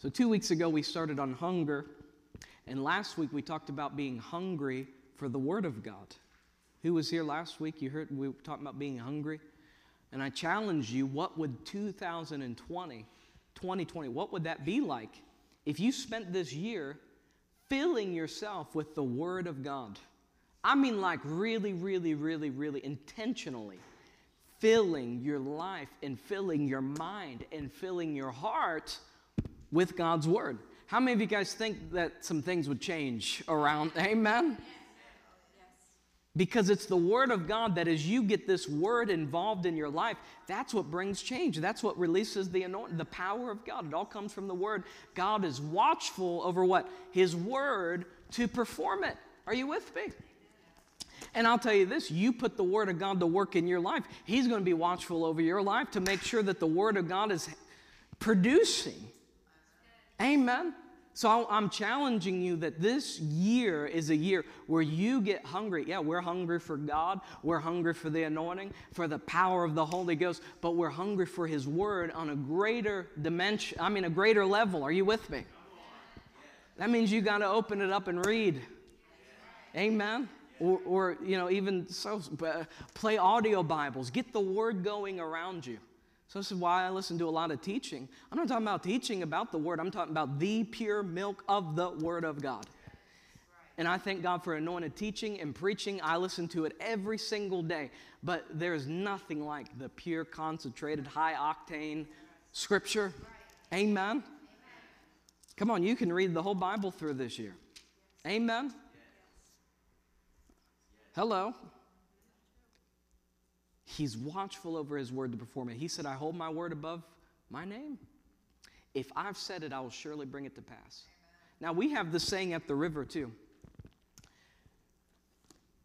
So, two weeks ago, we started on hunger. And last week, we talked about being hungry for the Word of God. Who was here last week? You heard we were talking about being hungry. And I challenge you what would 2020, 2020, what would that be like if you spent this year filling yourself with the Word of God? I mean, like really, really, really, really intentionally filling your life and filling your mind and filling your heart with God's Word. How many of you guys think that some things would change around? Amen? Because it's the Word of God that as you get this Word involved in your life, that's what brings change. That's what releases the anointing, the power of God. It all comes from the Word. God is watchful over what? His Word to perform it. Are you with me? And I'll tell you this you put the Word of God to work in your life, He's going to be watchful over your life to make sure that the Word of God is producing. Amen. So I'm challenging you that this year is a year where you get hungry. Yeah, we're hungry for God. We're hungry for the anointing, for the power of the Holy Ghost, but we're hungry for His Word on a greater dimension, I mean, a greater level. Are you with me? That means you got to open it up and read. Amen. Or, or, you know, even so, uh, play audio Bibles. Get the Word going around you. So this is why I listen to a lot of teaching. I'm not talking about teaching about the Word, I'm talking about the pure milk of the Word of God. And I thank God for anointed teaching and preaching. I listen to it every single day. But there's nothing like the pure, concentrated, high octane scripture. Amen. Come on, you can read the whole Bible through this year. Amen. Hello. He's watchful over his word to perform it. He said, I hold my word above my name. If I've said it, I will surely bring it to pass. Now, we have this saying at the river, too.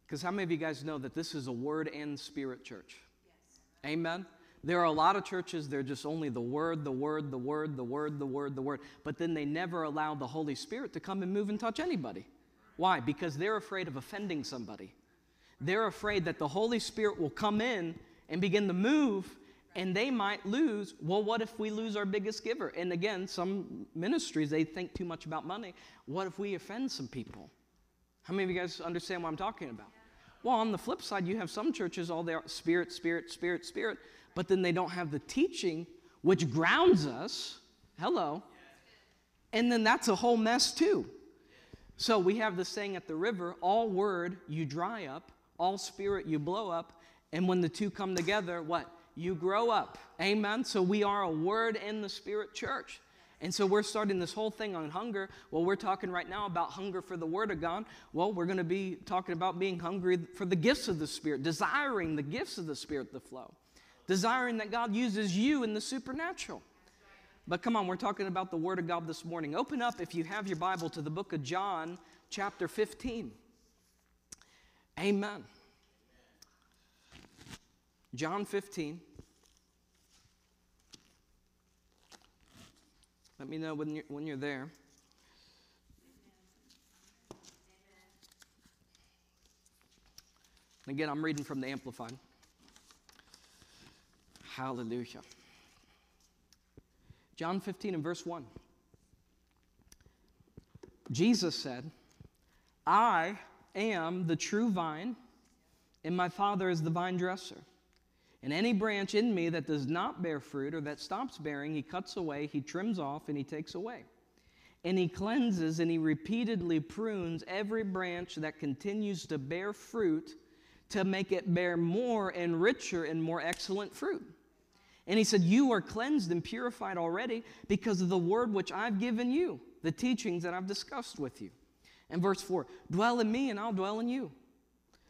Because how many of you guys know that this is a word and spirit church? Yes. Amen. There are a lot of churches, they're just only the word, the word, the word, the word, the word, the word, but then they never allow the Holy Spirit to come and move and touch anybody. Why? Because they're afraid of offending somebody. They're afraid that the Holy Spirit will come in and begin to move and they might lose. Well, what if we lose our biggest giver? And again, some ministries, they think too much about money. What if we offend some people? How many of you guys understand what I'm talking about? Well, on the flip side, you have some churches, all their spirit, spirit, spirit, spirit, but then they don't have the teaching which grounds us. Hello. And then that's a whole mess too. So we have the saying at the river all word you dry up, all spirit you blow up, and when the two come together, what? You grow up. Amen. So we are a word in the spirit church. And so we're starting this whole thing on hunger. Well, we're talking right now about hunger for the Word of God. Well, we're going to be talking about being hungry for the gifts of the Spirit, desiring the gifts of the Spirit to flow, desiring that God uses you in the supernatural. But come on, we're talking about the Word of God this morning. Open up, if you have your Bible, to the book of John, chapter 15. Amen. John 15. Let me know when you're, when you're there. Again, I'm reading from the Amplified. Hallelujah. John 15 and verse 1. Jesus said, I am the true vine, and my Father is the vine dresser. And any branch in me that does not bear fruit or that stops bearing, he cuts away, he trims off, and he takes away. And he cleanses and he repeatedly prunes every branch that continues to bear fruit to make it bear more and richer and more excellent fruit. And he said, You are cleansed and purified already because of the word which I've given you, the teachings that I've discussed with you. And verse 4 Dwell in me, and I'll dwell in you.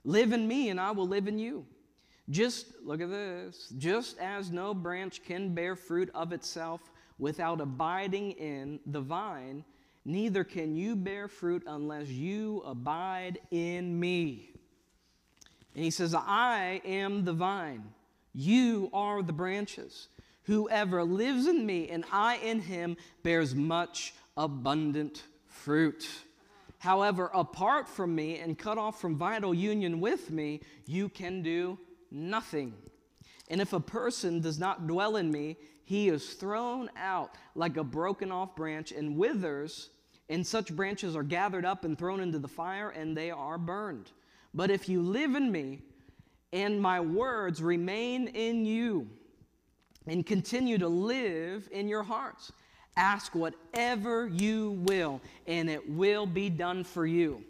Live in me, and I will live in you. Just look at this. Just as no branch can bear fruit of itself without abiding in the vine, neither can you bear fruit unless you abide in me. And he says, I am the vine, you are the branches. Whoever lives in me and I in him bears much abundant fruit. However, apart from me and cut off from vital union with me, you can do nothing. And if a person does not dwell in me, he is thrown out like a broken off branch and withers, and such branches are gathered up and thrown into the fire, and they are burned. But if you live in me, and my words remain in you, and continue to live in your hearts, ask whatever you will, and it will be done for you.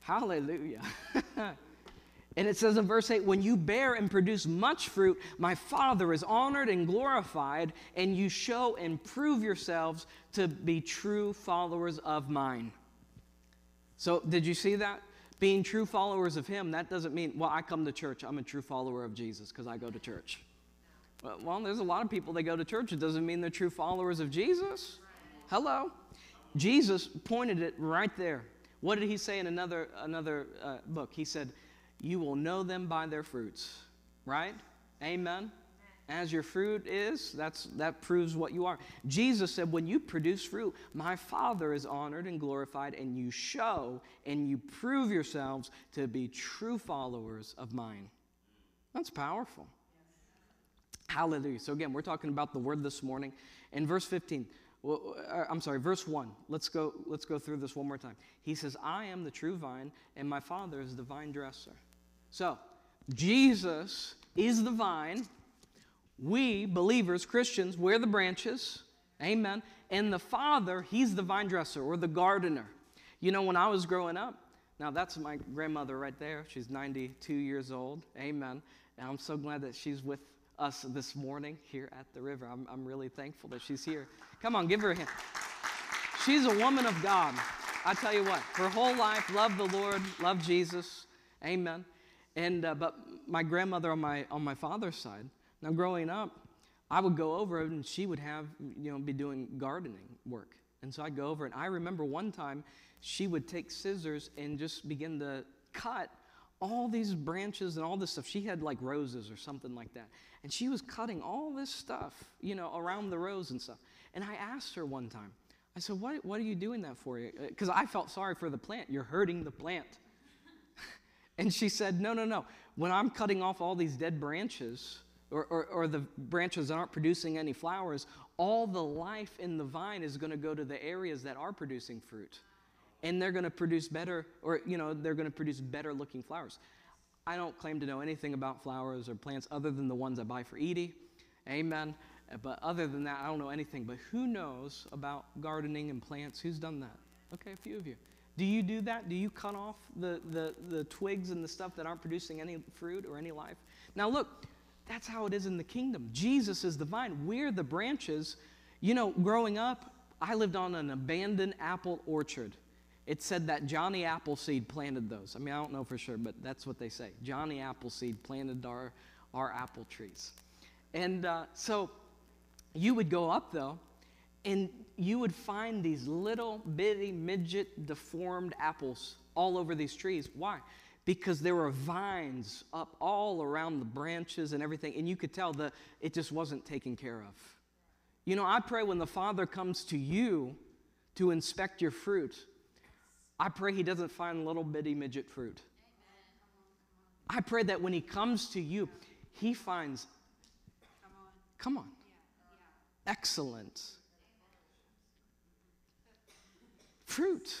Hallelujah. And it says in verse 8, when you bear and produce much fruit, my Father is honored and glorified, and you show and prove yourselves to be true followers of mine. So, did you see that? Being true followers of Him, that doesn't mean, well, I come to church. I'm a true follower of Jesus because I go to church. Well, there's a lot of people that go to church. It doesn't mean they're true followers of Jesus. Hello. Jesus pointed it right there. What did he say in another, another uh, book? He said, you will know them by their fruits, right? Amen. As your fruit is, that's, that proves what you are. Jesus said, When you produce fruit, my Father is honored and glorified, and you show and you prove yourselves to be true followers of mine. That's powerful. Hallelujah. So, again, we're talking about the word this morning. In verse 15, well, uh, I'm sorry, verse 1. Let's go, let's go through this one more time. He says, I am the true vine, and my Father is the vine dresser. So, Jesus is the vine. We, believers, Christians, we're the branches. Amen. And the Father, He's the vine dresser or the gardener. You know, when I was growing up, now that's my grandmother right there. She's 92 years old. Amen. And I'm so glad that she's with us this morning here at the river. I'm, I'm really thankful that she's here. Come on, give her a hand. She's a woman of God. I tell you what, her whole life, loved the Lord, loved Jesus. Amen. And, uh, but my grandmother on my, on my father's side, now growing up, I would go over and she would have, you know, be doing gardening work. And so I'd go over and I remember one time she would take scissors and just begin to cut all these branches and all this stuff. She had like roses or something like that. And she was cutting all this stuff, you know, around the rose and stuff. And I asked her one time, I said, What, what are you doing that for? Uh, because I felt sorry for the plant. You're hurting the plant. And she said, No, no, no. When I'm cutting off all these dead branches, or, or, or, the branches that aren't producing any flowers, all the life in the vine is going to go to the areas that are producing fruit. And they're going to produce better, or, you know, they're going to produce better looking flowers. I don't claim to know anything about flowers or plants other than the ones I buy for Edie. Amen. But other than that, I don't know anything. But who knows about gardening and plants? Who's done that? Okay, a few of you. Do you do that? Do you cut off the, the, the twigs and the stuff that aren't producing any fruit or any life? Now, look, that's how it is in the kingdom. Jesus is the vine, we're the branches. You know, growing up, I lived on an abandoned apple orchard. It said that Johnny Appleseed planted those. I mean, I don't know for sure, but that's what they say. Johnny Appleseed planted our, our apple trees. And uh, so you would go up, though, and you would find these little bitty midget deformed apples all over these trees. Why? Because there were vines up all around the branches and everything, and you could tell that it just wasn't taken care of. You know, I pray when the Father comes to you to inspect your fruit, I pray he doesn't find little bitty midget fruit. I pray that when he comes to you, he finds, come on, excellent fruit.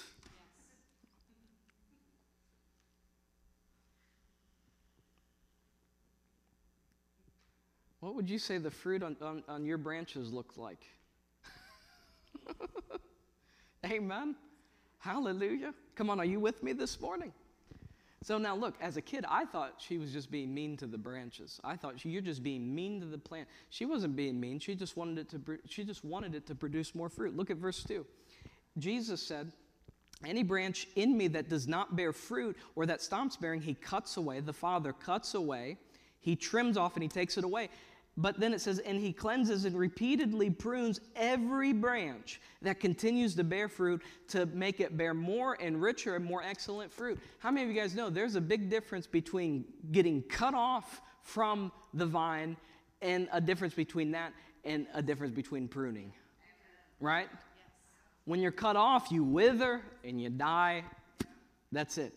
What would you say the fruit on, on, on your branches look like? Amen. Hallelujah. Come on, are you with me this morning? So now look, as a kid, I thought she was just being mean to the branches. I thought you're just being mean to the plant. She wasn't being mean. She just wanted it to she just wanted it to produce more fruit. Look at verse 2. Jesus said, Any branch in me that does not bear fruit or that stops bearing, he cuts away. The Father cuts away. He trims off and he takes it away. But then it says, and he cleanses and repeatedly prunes every branch that continues to bear fruit to make it bear more and richer and more excellent fruit. How many of you guys know there's a big difference between getting cut off from the vine and a difference between that and a difference between pruning? Right? When you're cut off, you wither and you die. That's it.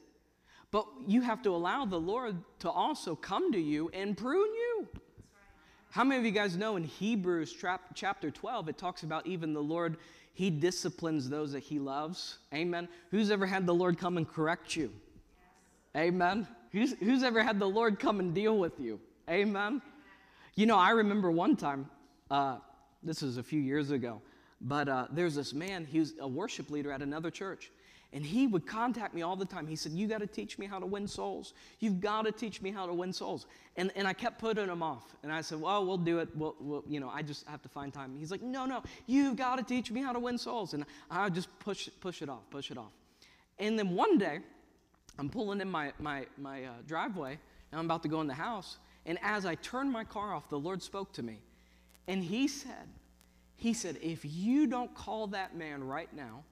But you have to allow the Lord to also come to you and prune you. How many of you guys know in Hebrews chapter 12, it talks about even the Lord, He disciplines those that He loves? Amen. Who's ever had the Lord come and correct you? Amen. Who's, who's ever had the Lord come and deal with you? Amen. You know, I remember one time, uh, this was a few years ago, but uh, there's this man, he was a worship leader at another church. And he would contact me all the time. He said, You got to teach me how to win souls. You've got to teach me how to win souls. And, and I kept putting him off. And I said, Well, we'll do it. We'll, we'll, you know, I just have to find time. He's like, No, no, you've got to teach me how to win souls. And I just push, push it off, push it off. And then one day, I'm pulling in my, my, my uh, driveway, and I'm about to go in the house. And as I turned my car off, the Lord spoke to me. And He said, He said, If you don't call that man right now,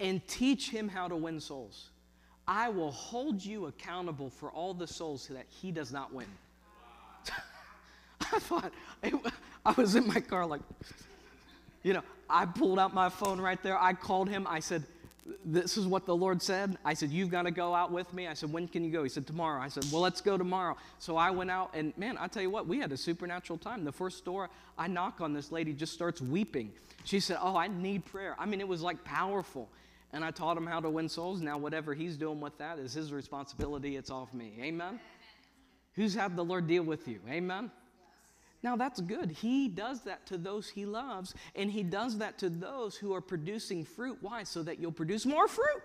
and teach him how to win souls. I will hold you accountable for all the souls that he does not win. I thought, I was in my car like, you know, I pulled out my phone right there. I called him. I said, This is what the Lord said. I said, You've got to go out with me. I said, When can you go? He said, Tomorrow. I said, Well, let's go tomorrow. So I went out, and man, I tell you what, we had a supernatural time. The first door I knock on, this lady just starts weeping. She said, Oh, I need prayer. I mean, it was like powerful and I taught him how to win souls. Now, whatever he's doing with that is his responsibility. It's off me. Amen? Who's had the Lord deal with you? Amen? Now, that's good. He does that to those he loves, and he does that to those who are producing fruit. Why? So that you'll produce more fruit.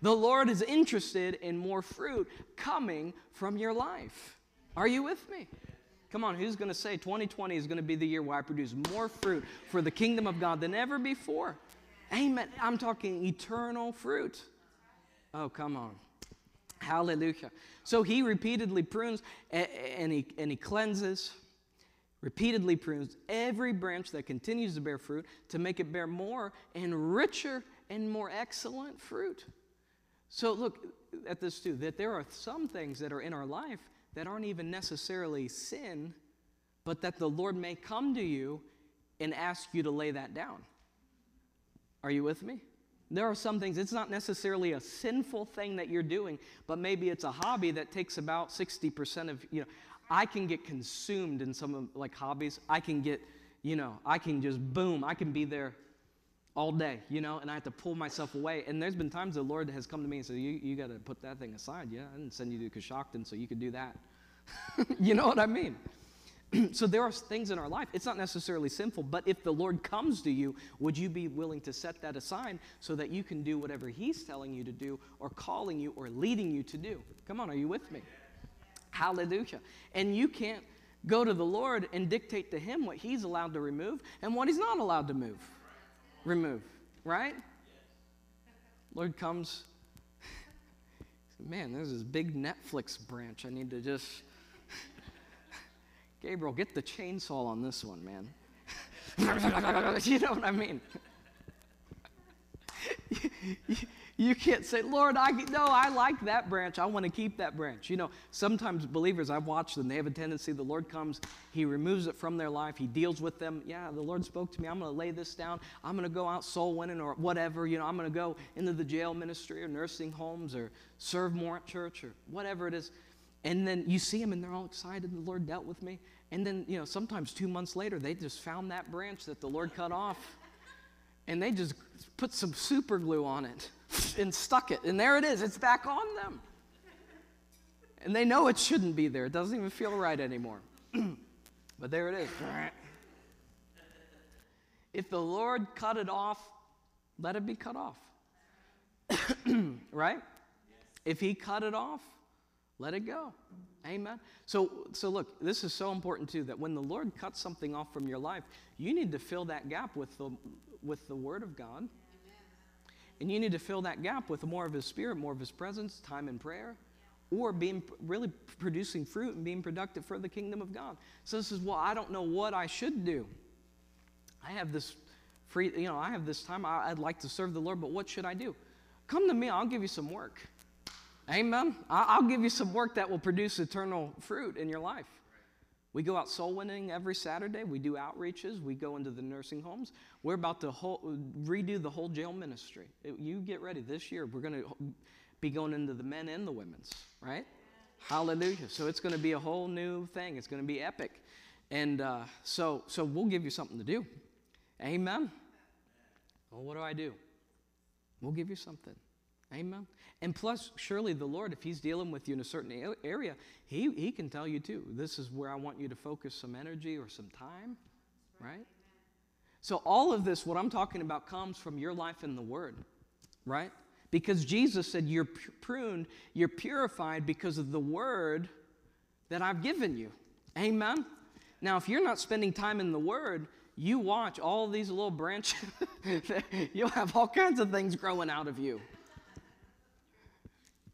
The Lord is interested in more fruit coming from your life. Are you with me? Come on, who's going to say 2020 is going to be the year where I produce more fruit for the kingdom of God than ever before? Amen. I'm talking eternal fruit. Oh, come on. Hallelujah. So he repeatedly prunes and he, and he cleanses, repeatedly prunes every branch that continues to bear fruit to make it bear more and richer and more excellent fruit. So look at this too that there are some things that are in our life that aren't even necessarily sin, but that the Lord may come to you and ask you to lay that down. Are you with me? There are some things, it's not necessarily a sinful thing that you're doing, but maybe it's a hobby that takes about 60% of, you know, I can get consumed in some of like hobbies. I can get, you know, I can just boom, I can be there all day, you know, and I have to pull myself away. And there's been times the Lord has come to me and said, You, you got to put that thing aside. Yeah, I didn't send you to Coshocton so you could do that. you know what I mean? so there are things in our life, it's not necessarily sinful, but if the Lord comes to you, would you be willing to set that aside so that you can do whatever He's telling you to do or calling you or leading you to do? Come on, are you with me? Hallelujah. And you can't go to the Lord and dictate to Him what He's allowed to remove and what He's not allowed to move. Remove, right? Lord comes, man, there's this big Netflix branch I need to just Gabriel, get the chainsaw on this one, man. you know what I mean? you, can't say, Lord, I no, I like that branch. I want to keep that branch. You know, sometimes believers, I've watched them, they have a tendency, the Lord comes, He removes it from their life, He deals with them. Yeah, the Lord spoke to me. I'm going to lay this down. I'm going to go out soul winning or whatever. You know, I'm going to go into the jail ministry or nursing homes or serve more at church or whatever it is. And then you see them and they're all excited, the Lord dealt with me. And then, you know, sometimes two months later, they just found that branch that the Lord cut off and they just put some super glue on it and stuck it. And there it is, it's back on them. And they know it shouldn't be there, it doesn't even feel right anymore. but there it is. If the Lord cut it off, let it be cut off. right? If He cut it off, let it go. Amen. So, so look, this is so important too that when the Lord cuts something off from your life, you need to fill that gap with the, with the Word of God. And you need to fill that gap with more of His Spirit, more of His presence, time in prayer, or being really producing fruit and being productive for the kingdom of God. So this is, well, I don't know what I should do. I have this free, you know, I have this time. I, I'd like to serve the Lord, but what should I do? Come to me, I'll give you some work. Amen. I'll give you some work that will produce eternal fruit in your life. We go out soul winning every Saturday. We do outreaches. We go into the nursing homes. We're about to whole, redo the whole jail ministry. You get ready. This year, we're going to be going into the men and the women's, right? Hallelujah. So it's going to be a whole new thing. It's going to be epic. And uh, so, so we'll give you something to do. Amen. Well, what do I do? We'll give you something. Amen. And plus, surely the Lord, if He's dealing with you in a certain area, He, he can tell you too, this is where I want you to focus some energy or some time, right? So, all of this, what I'm talking about, comes from your life in the Word, right? Because Jesus said, You're pruned, you're purified because of the Word that I've given you. Amen. Now, if you're not spending time in the Word, you watch all these little branches, you'll have all kinds of things growing out of you.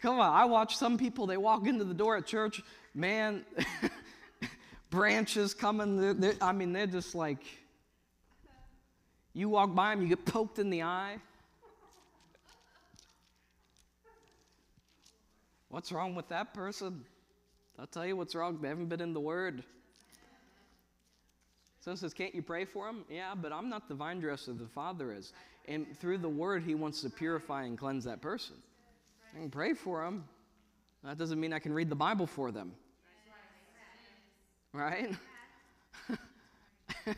Come on, I watch some people, they walk into the door at church, man, branches coming. They're, they're, I mean, they're just like, you walk by them, you get poked in the eye. What's wrong with that person? I'll tell you what's wrong. They haven't been in the Word. So says, Can't you pray for them? Yeah, but I'm not the vine dresser, the Father is. And through the Word, He wants to purify and cleanse that person. I can pray for them. That doesn't mean I can read the Bible for them. Right?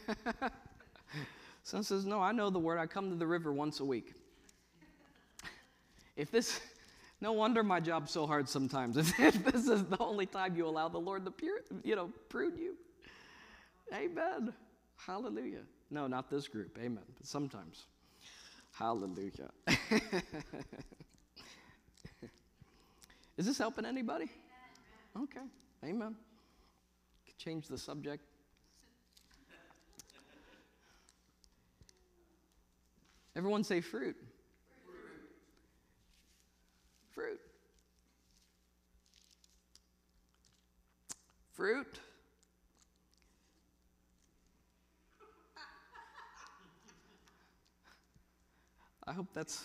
Son says, No, I know the Word. I come to the river once a week. If this, no wonder my job's so hard sometimes. If, this is the only time you allow the Lord to pure, you know, prune you. Amen. Hallelujah. No, not this group. Amen. But sometimes. Hallelujah. is this helping anybody? Okay. Amen. Change the subject. Everyone say fruit. Fruit. Fruit. I hope that's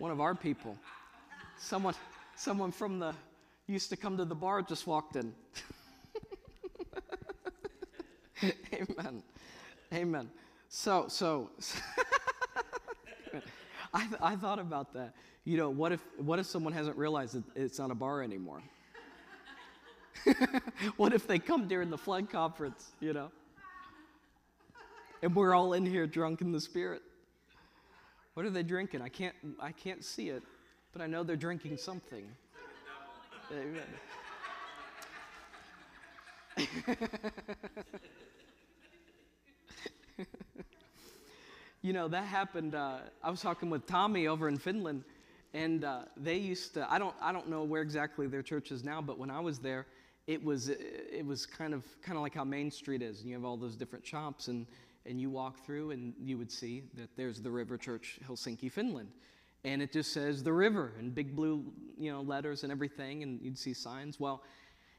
one of our people. Someone, someone from the used to come to the bar just walked in. Amen. Amen. So, so, I, I thought about that. You know, what if, what if someone hasn't realized that it's not a bar anymore? what if they come during the flood conference, you know? And we're all in here drunk in the spirit. What are they drinking? I can't, I can't see it, but I know they're drinking something. You know, that happened. Uh, I was talking with Tommy over in Finland, and uh, they used to, I don't, I don't know where exactly their church is now, but when I was there, it was, it was kind of, kind of like how Main Street is. And you have all those different shops, and, and you walk through, and you would see that there's the River Church, Helsinki, Finland. And it just says the river in big blue, you know, letters and everything, and you'd see signs. Well,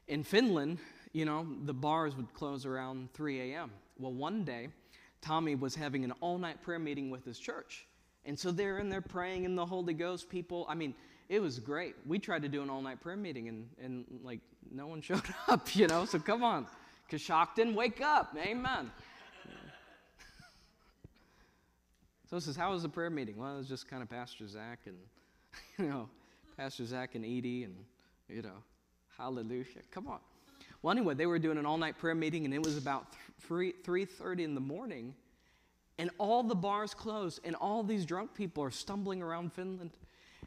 in Finland, you know, the bars would close around 3 a.m. Well, one day, Tommy was having an all night prayer meeting with his church. And so they're in there praying in the Holy Ghost. People, I mean, it was great. We tried to do an all night prayer meeting and, and like no one showed up, you know, so come on. Coshocton, wake up. Amen. So it says, How was the prayer meeting? Well, it was just kind of Pastor Zach and, you know, Pastor Zach and Edie and, you know, hallelujah. Come on. Well, anyway, they were doing an all-night prayer meeting, and it was about 3, 3.30 in the morning, and all the bars closed, and all these drunk people are stumbling around Finland,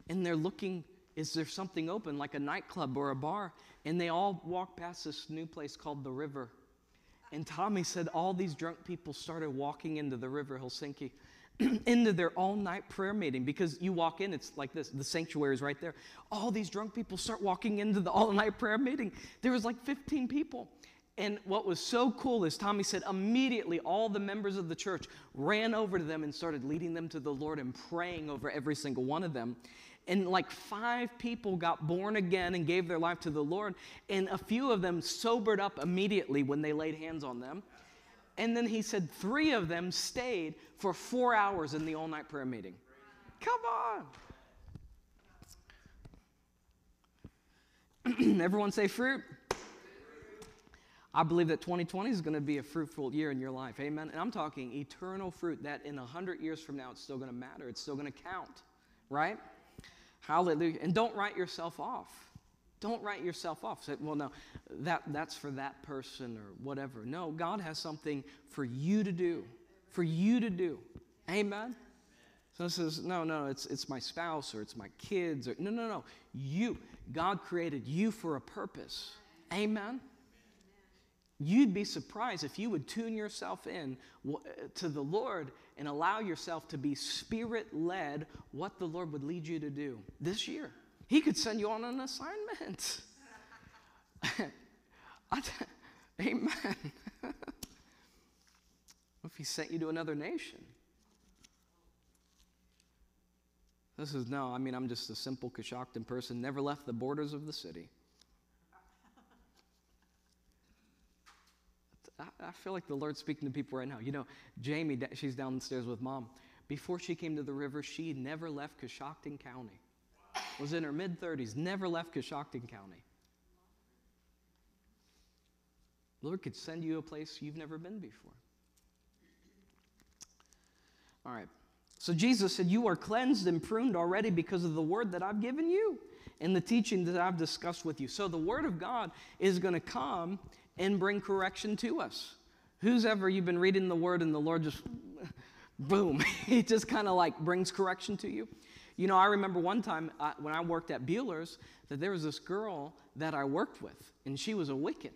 and they're looking, is there something open, like a nightclub or a bar? And they all walk past this new place called The River. And Tommy said all these drunk people started walking into the river, Helsinki. into their all night prayer meeting because you walk in, it's like this the sanctuary is right there. All these drunk people start walking into the all night prayer meeting. There was like 15 people. And what was so cool is Tommy said immediately all the members of the church ran over to them and started leading them to the Lord and praying over every single one of them. And like five people got born again and gave their life to the Lord. And a few of them sobered up immediately when they laid hands on them. And then he said three of them stayed for four hours in the all night prayer meeting. Come on. Everyone say fruit. I believe that 2020 is going to be a fruitful year in your life. Amen. And I'm talking eternal fruit that in 100 years from now, it's still going to matter. It's still going to count, right? Hallelujah. And don't write yourself off. Don't write yourself off. Say, well, no, that, that's for that person or whatever. No, God has something for you to do, for you to do. Amen? So it says, no, no, it's, it's my spouse or it's my kids. Or, no, no, no. You. God created you for a purpose. Amen? You'd be surprised if you would tune yourself in to the Lord and allow yourself to be spirit led what the Lord would lead you to do this year. He could send you on an assignment. Amen. What if He sent you to another nation? This is no, I mean, I'm just a simple Coshocton person, never left the borders of the city. I feel like the Lord's speaking to people right now. You know, Jamie, she's downstairs with mom. Before she came to the river, she never left Coshocton County. Was in her mid 30s, never left Coshocton County. Lord could send you a place you've never been before. All right. So Jesus said, You are cleansed and pruned already because of the word that I've given you and the teaching that I've discussed with you. So the word of God is going to come and bring correction to us. Who's ever you've been reading the word and the Lord just, boom, he just kind of like brings correction to you? You know, I remember one time uh, when I worked at Buehler's that there was this girl that I worked with, and she was a Wiccan.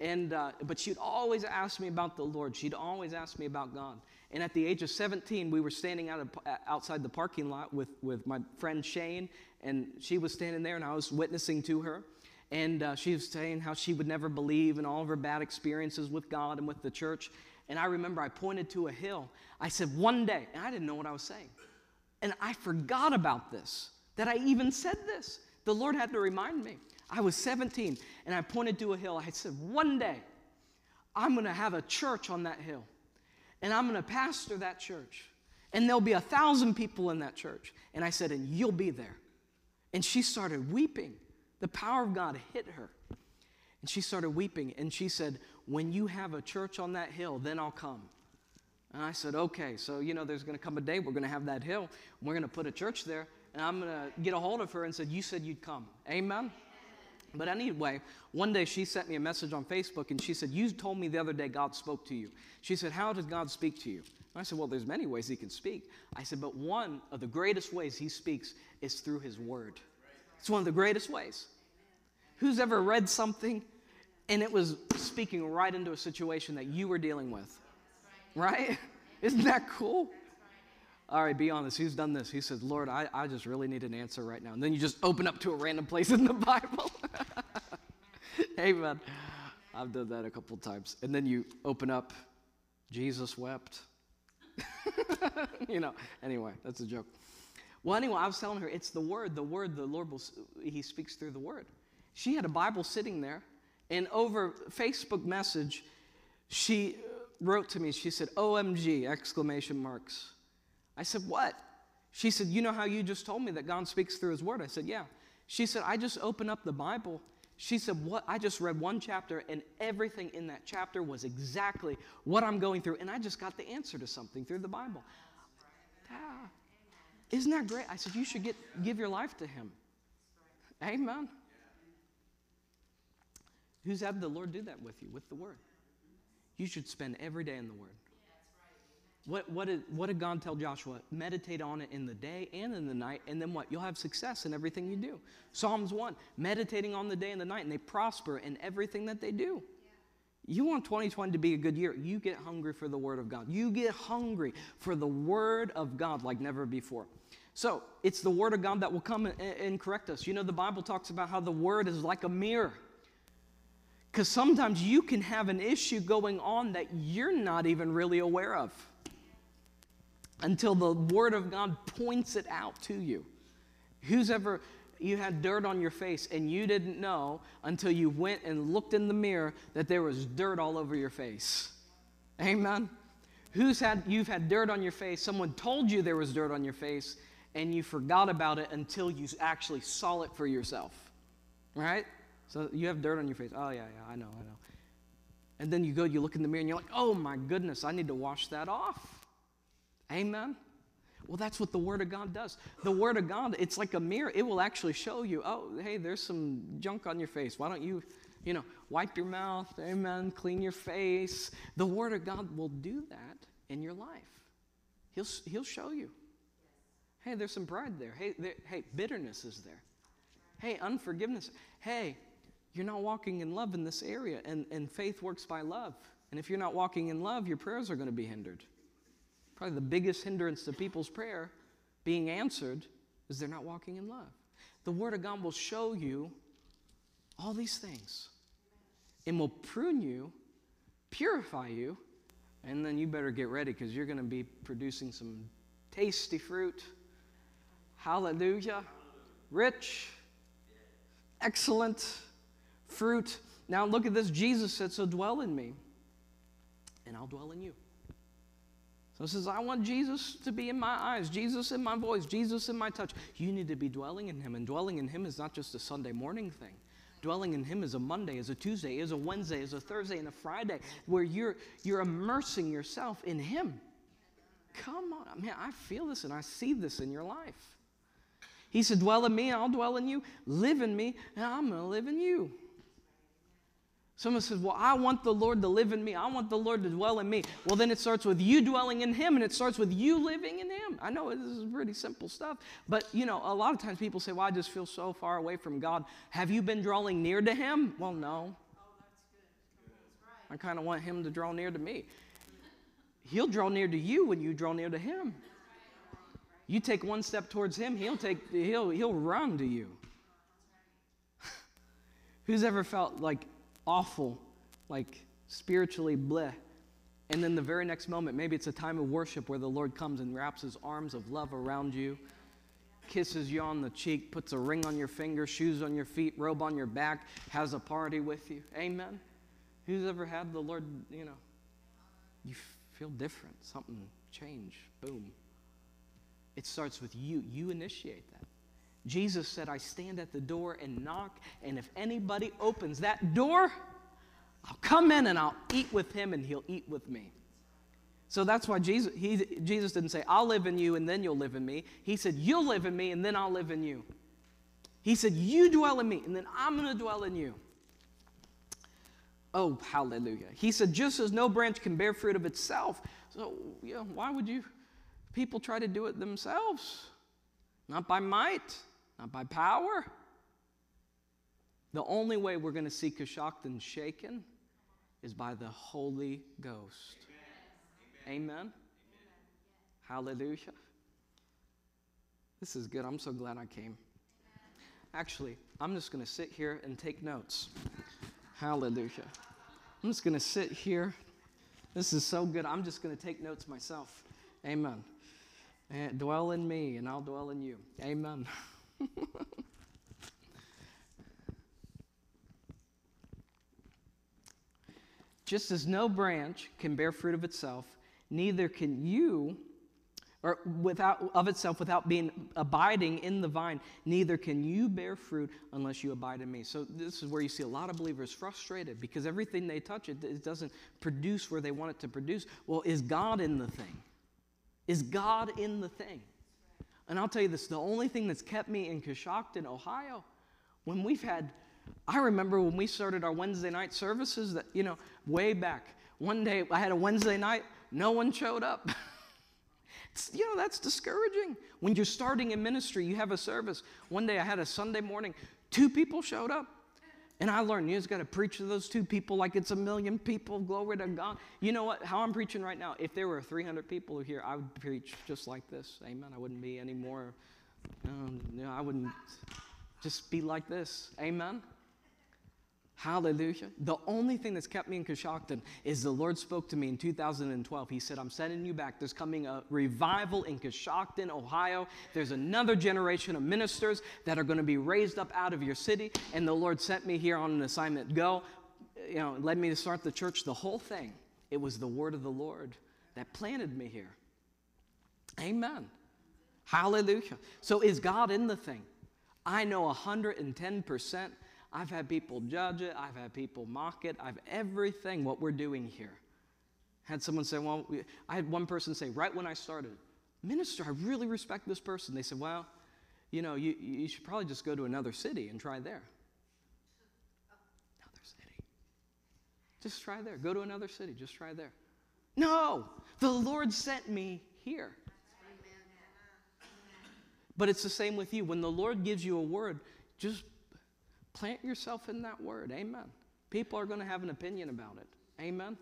And, uh, but she'd always ask me about the Lord. She'd always ask me about God. And at the age of 17, we were standing out of, uh, outside the parking lot with, with my friend Shane, and she was standing there, and I was witnessing to her. And uh, she was saying how she would never believe in all of her bad experiences with God and with the church. And I remember I pointed to a hill. I said, One day, and I didn't know what I was saying. And I forgot about this, that I even said this. The Lord had to remind me. I was 17, and I pointed to a hill. I said, One day, I'm going to have a church on that hill, and I'm going to pastor that church. And there'll be a thousand people in that church. And I said, And you'll be there. And she started weeping. The power of God hit her. And she started weeping. And she said, When you have a church on that hill, then I'll come. And I said, Okay, so you know, there's going to come a day we're going to have that hill. We're going to put a church there. And I'm going to get a hold of her and said, You said you'd come. Amen? But anyway, one day she sent me a message on Facebook and she said, You told me the other day God spoke to you. She said, How does God speak to you? And I said, Well, there's many ways he can speak. I said, But one of the greatest ways he speaks is through his word. It's one of the greatest ways. Who's ever read something and it was speaking right into a situation that you were dealing with? Right? Isn't that cool? All right, be honest. Who's done this? He says, Lord, I, I just really need an answer right now. And then you just open up to a random place in the Bible. Amen. I've done that a couple times. And then you open up, Jesus wept. you know, anyway, that's a joke. Well, anyway, I was telling her it's the word, the word, the Lord will, he speaks through the word. She had a Bible sitting there, and over Facebook message, she wrote to me, she said, OMG, exclamation marks. I said, What? She said, You know how you just told me that God speaks through his word? I said, Yeah. She said, I just opened up the Bible. She said, What? I just read one chapter, and everything in that chapter was exactly what I'm going through. And I just got the answer to something through the Bible. Yeah. Isn't that great? I said, You should get, give your life to him. Amen. Who's had the Lord do that with you, with the Word? You should spend every day in the Word. What, what, did, what did God tell Joshua? Meditate on it in the day and in the night, and then what? You'll have success in everything you do. Psalms 1, meditating on the day and the night, and they prosper in everything that they do. You want 2020 to be a good year, you get hungry for the Word of God. You get hungry for the Word of God like never before. So, it's the Word of God that will come and, and correct us. You know, the Bible talks about how the Word is like a mirror. Because sometimes you can have an issue going on that you're not even really aware of until the Word of God points it out to you. Who's ever, you had dirt on your face and you didn't know until you went and looked in the mirror that there was dirt all over your face? Amen? Who's had, you've had dirt on your face, someone told you there was dirt on your face, and you forgot about it until you actually saw it for yourself, right? So you have dirt on your face. Oh, yeah, yeah, I know, I know. And then you go, you look in the mirror, and you're like, oh my goodness, I need to wash that off. Amen. Well, that's what the Word of God does. The Word of God, it's like a mirror. It will actually show you, oh, hey, there's some junk on your face. Why don't you, you know, wipe your mouth, amen, clean your face. The Word of God will do that in your life. He'll, he'll show you. Hey, there's some pride there. Hey, there, hey, bitterness is there. Hey, unforgiveness. Hey, you're not walking in love in this area, and, and faith works by love. And if you're not walking in love, your prayers are going to be hindered. Probably the biggest hindrance to people's prayer being answered is they're not walking in love. The Word of God will show you all these things and will prune you, purify you, and then you better get ready because you're going to be producing some tasty fruit. Hallelujah. Rich, excellent fruit. Now look at this. Jesus said, So dwell in me, and I'll dwell in you. So it says, I want Jesus to be in my eyes, Jesus in my voice, Jesus in my touch. You need to be dwelling in Him. And dwelling in Him is not just a Sunday morning thing. Dwelling in Him is a Monday, is a Tuesday, is a Wednesday, is a Thursday, and a Friday, where you're, you're immersing yourself in Him. Come on. Man, I feel this and I see this in your life. He said, Dwell in me, I'll dwell in you. Live in me, and I'm going to live in you. Someone says, Well, I want the Lord to live in me. I want the Lord to dwell in me. Well, then it starts with you dwelling in Him, and it starts with you living in Him. I know this is pretty simple stuff, but you know, a lot of times people say, Well, I just feel so far away from God. Have you been drawing near to Him? Well, no. I kind of want Him to draw near to me. He'll draw near to you when you draw near to Him. You take one step towards Him, He'll, take, he'll, he'll run to you. Who's ever felt like awful, like spiritually bleh. And then the very next moment, maybe it's a time of worship where the Lord comes and wraps his arms of love around you, kisses you on the cheek, puts a ring on your finger, shoes on your feet, robe on your back, has a party with you. Amen. Who's ever had the Lord, you know, you feel different, something change, boom. It starts with you. You initiate that. Jesus said, I stand at the door and knock, and if anybody opens that door, I'll come in and I'll eat with him and he'll eat with me. So that's why Jesus, he, Jesus didn't say, I'll live in you and then you'll live in me. He said, You'll live in me and then I'll live in you. He said, You dwell in me and then I'm going to dwell in you. Oh, hallelujah. He said, Just as no branch can bear fruit of itself. So, yeah, why would you people try to do it themselves? Not by might, not by power. The only way we're going to see Coshocton shaken is by the Holy Ghost. Amen. Amen. Amen. Hallelujah. This is good. I'm so glad I came. Actually, I'm just going to sit here and take notes. Hallelujah. I'm just going to sit here. This is so good. I'm just going to take notes myself. Amen. And dwell in me, and I'll dwell in you. Amen. Just as no branch can bear fruit of itself, neither can you, or without of itself without being abiding in the vine, neither can you bear fruit unless you abide in me. So this is where you see a lot of believers frustrated because everything they touch it, it doesn't produce where they want it to produce. Well, is God in the thing? Is God in the thing? And I'll tell you this the only thing that's kept me in Coshocton, Ohio, when we've had, I remember when we started our Wednesday night services that, you know, way back. One day I had a Wednesday night, no one showed up. you know, that's discouraging. When you're starting in ministry, you have a service. One day I had a Sunday morning, two people showed up. And I learned you just got to preach to those two people like it's a million people. Glory to God. You know what? How I'm preaching right now, if there were 300 people here, I would preach just like this. Amen. I wouldn't be any more, um, you know, I wouldn't just be like this. Amen. Hallelujah. The only thing that's kept me in Coshocton is the Lord spoke to me in 2012. He said, I'm sending you back. There's coming a revival in Coshocton, Ohio. There's another generation of ministers that are going to be raised up out of your city. And the Lord sent me here on an assignment. Go, you know, led me to start the church. The whole thing, it was the word of the Lord that planted me here. Amen. Hallelujah. So is God in the thing? I know 110% I've had people judge it. I've had people mock it. I've everything what we're doing here. Had someone say, well, we, I had one person say, right when I started, Minister, I really respect this person. They said, Well, you know, you, you should probably just go to another city and try there. Another city. Just try there. Go to another city. Just try there. No, the Lord sent me here. But it's the same with you. When the Lord gives you a word, just plant yourself in that word. Amen. People are going to have an opinion about it. Amen.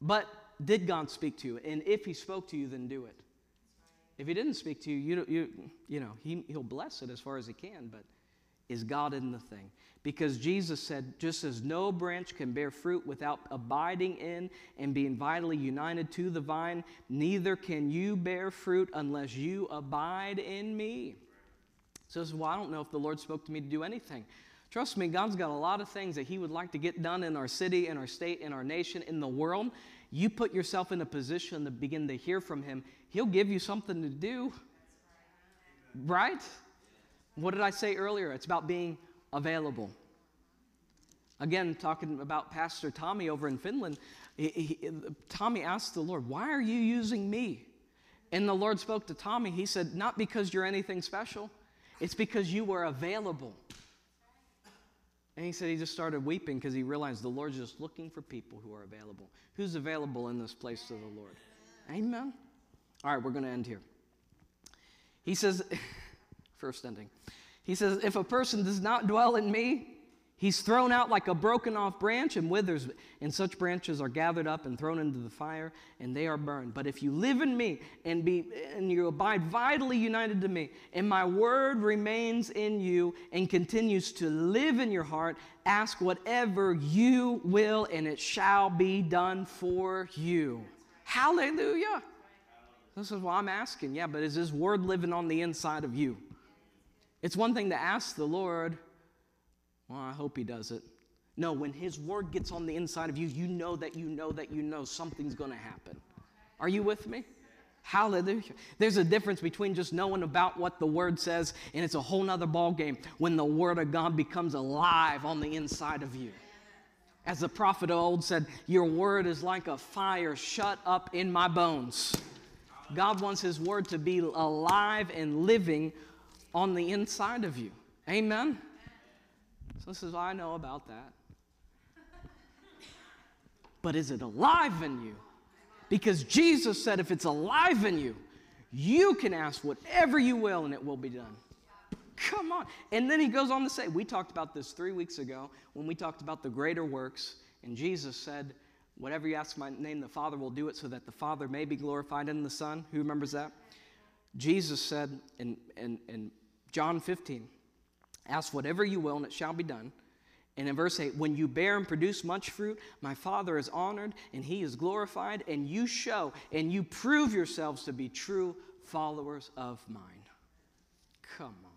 But did God speak to you? And if He spoke to you, then do it. If He didn't speak to you, you, you, you know, he, He'll bless it as far as He can, but is God in the thing? Because Jesus said, just as no branch can bear fruit without abiding in and being vitally united to the vine, neither can you bear fruit unless you abide in me. Says, Well, I don't know if the Lord spoke to me to do anything. Trust me, God's got a lot of things that He would like to get done in our city, in our state, in our nation, in the world. You put yourself in a position to begin to hear from Him, He'll give you something to do. Right? What did I say earlier? It's about being available. Again, talking about Pastor Tommy over in Finland, he, he, Tommy asked the Lord, Why are you using me? And the Lord spoke to Tommy. He said, Not because you're anything special, it's because you were available. And he said he just started weeping because he realized the Lord's just looking for people who are available. Who's available in this place to the Lord? Amen. All right, we're going to end here. He says, first ending. He says, If a person does not dwell in me, he's thrown out like a broken off branch and withers, and such branches are gathered up and thrown into the fire, and they are burned. But if you live in me and, be, and you abide vitally united to me, and my word remains in you and continues to live in your heart, ask whatever you will, and it shall be done for you. Hallelujah. This is why I'm asking. Yeah, but is His word living on the inside of you? It's one thing to ask the Lord, well, I hope He does it. No, when His word gets on the inside of you, you know that you know that you know something's going to happen. Are you with me? Hallelujah. There's a difference between just knowing about what the word says, and it's a whole nother ballgame when the word of God becomes alive on the inside of you. As the prophet of old said, Your word is like a fire shut up in my bones. God wants His Word to be alive and living on the inside of you. Amen? So, this is what I know about that. But is it alive in you? Because Jesus said, if it's alive in you, you can ask whatever you will and it will be done. Come on. And then he goes on to say, we talked about this three weeks ago when we talked about the greater works, and Jesus said, Whatever you ask my name, the Father will do it so that the Father may be glorified in the Son. Who remembers that? Jesus said in, in, in John 15, Ask whatever you will, and it shall be done. And in verse 8, when you bear and produce much fruit, my Father is honored and he is glorified, and you show and you prove yourselves to be true followers of mine. Come on.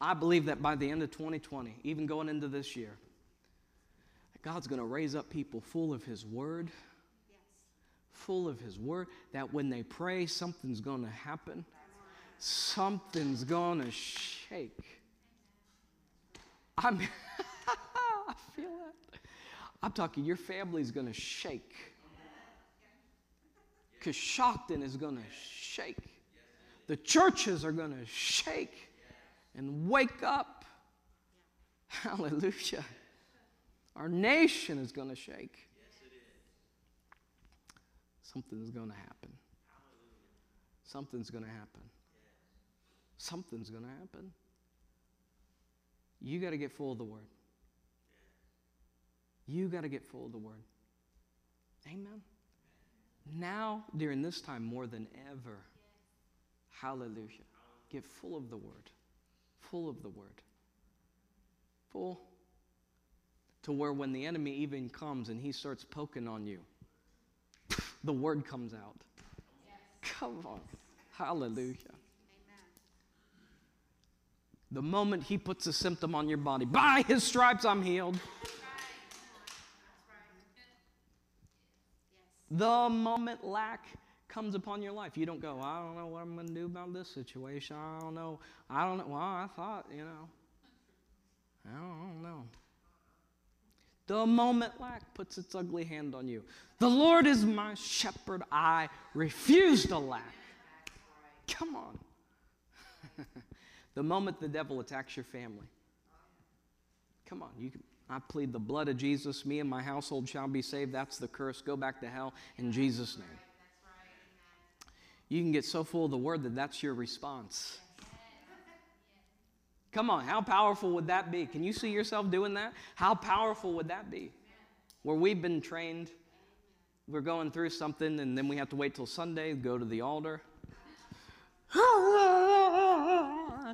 I believe that by the end of 2020, even going into this year, God's going to raise up people full of His Word, full of His Word, that when they pray, something's going to happen. Something's going to shake. I'm, I feel that. I'm talking, your family's going to shake. Coshocton is going to shake. The churches are going to shake and wake up. Hallelujah. Our nation is going to shake. Yes, it is. Something's going to happen. Something's going to happen. Something's going to happen. You got to get full of the Word. You got to get full of the Word. Amen. Now, during this time, more than ever, hallelujah, get full of the Word. Full of the Word. Full to where when the enemy even comes and he starts poking on you, the word comes out. Yes. Come on. Hallelujah. The moment he puts a symptom on your body, by his stripes I'm healed. The moment lack comes upon your life, you don't go, I don't know what I'm going to do about this situation. I don't know. I don't know. Well, I thought, you know. I don't know. The moment lack puts its ugly hand on you. The Lord is my shepherd, I refuse to lack. Come on. the moment the devil attacks your family, come on, you can, I plead the blood of Jesus. Me and my household shall be saved. That's the curse. Go back to hell in Jesus' name. You can get so full of the word that that's your response. Come on, how powerful would that be? Can you see yourself doing that? How powerful would that be? Where we've been trained, we're going through something, and then we have to wait till Sunday, go to the altar.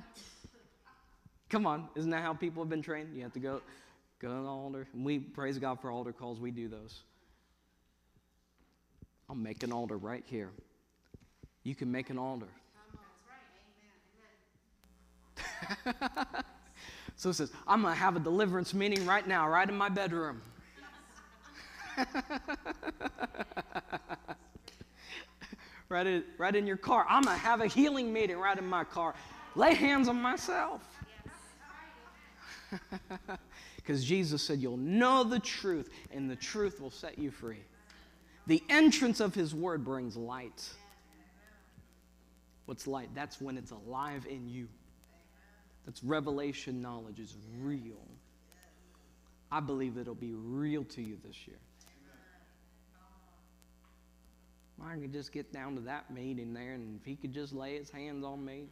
Come on, isn't that how people have been trained? You have to go, go to the altar. And we praise God for altar calls. We do those. I'll make an altar right here. You can make an altar. so it says, I'm going to have a deliverance meeting right now, right in my bedroom. right, in, right in your car. I'm going to have a healing meeting right in my car. Lay hands on myself. Because Jesus said, You'll know the truth, and the truth will set you free. The entrance of His word brings light. What's light? That's when it's alive in you. That's revelation knowledge is real. I believe it'll be real to you this year. I could just get down to that meeting there, and if he could just lay his hands on me,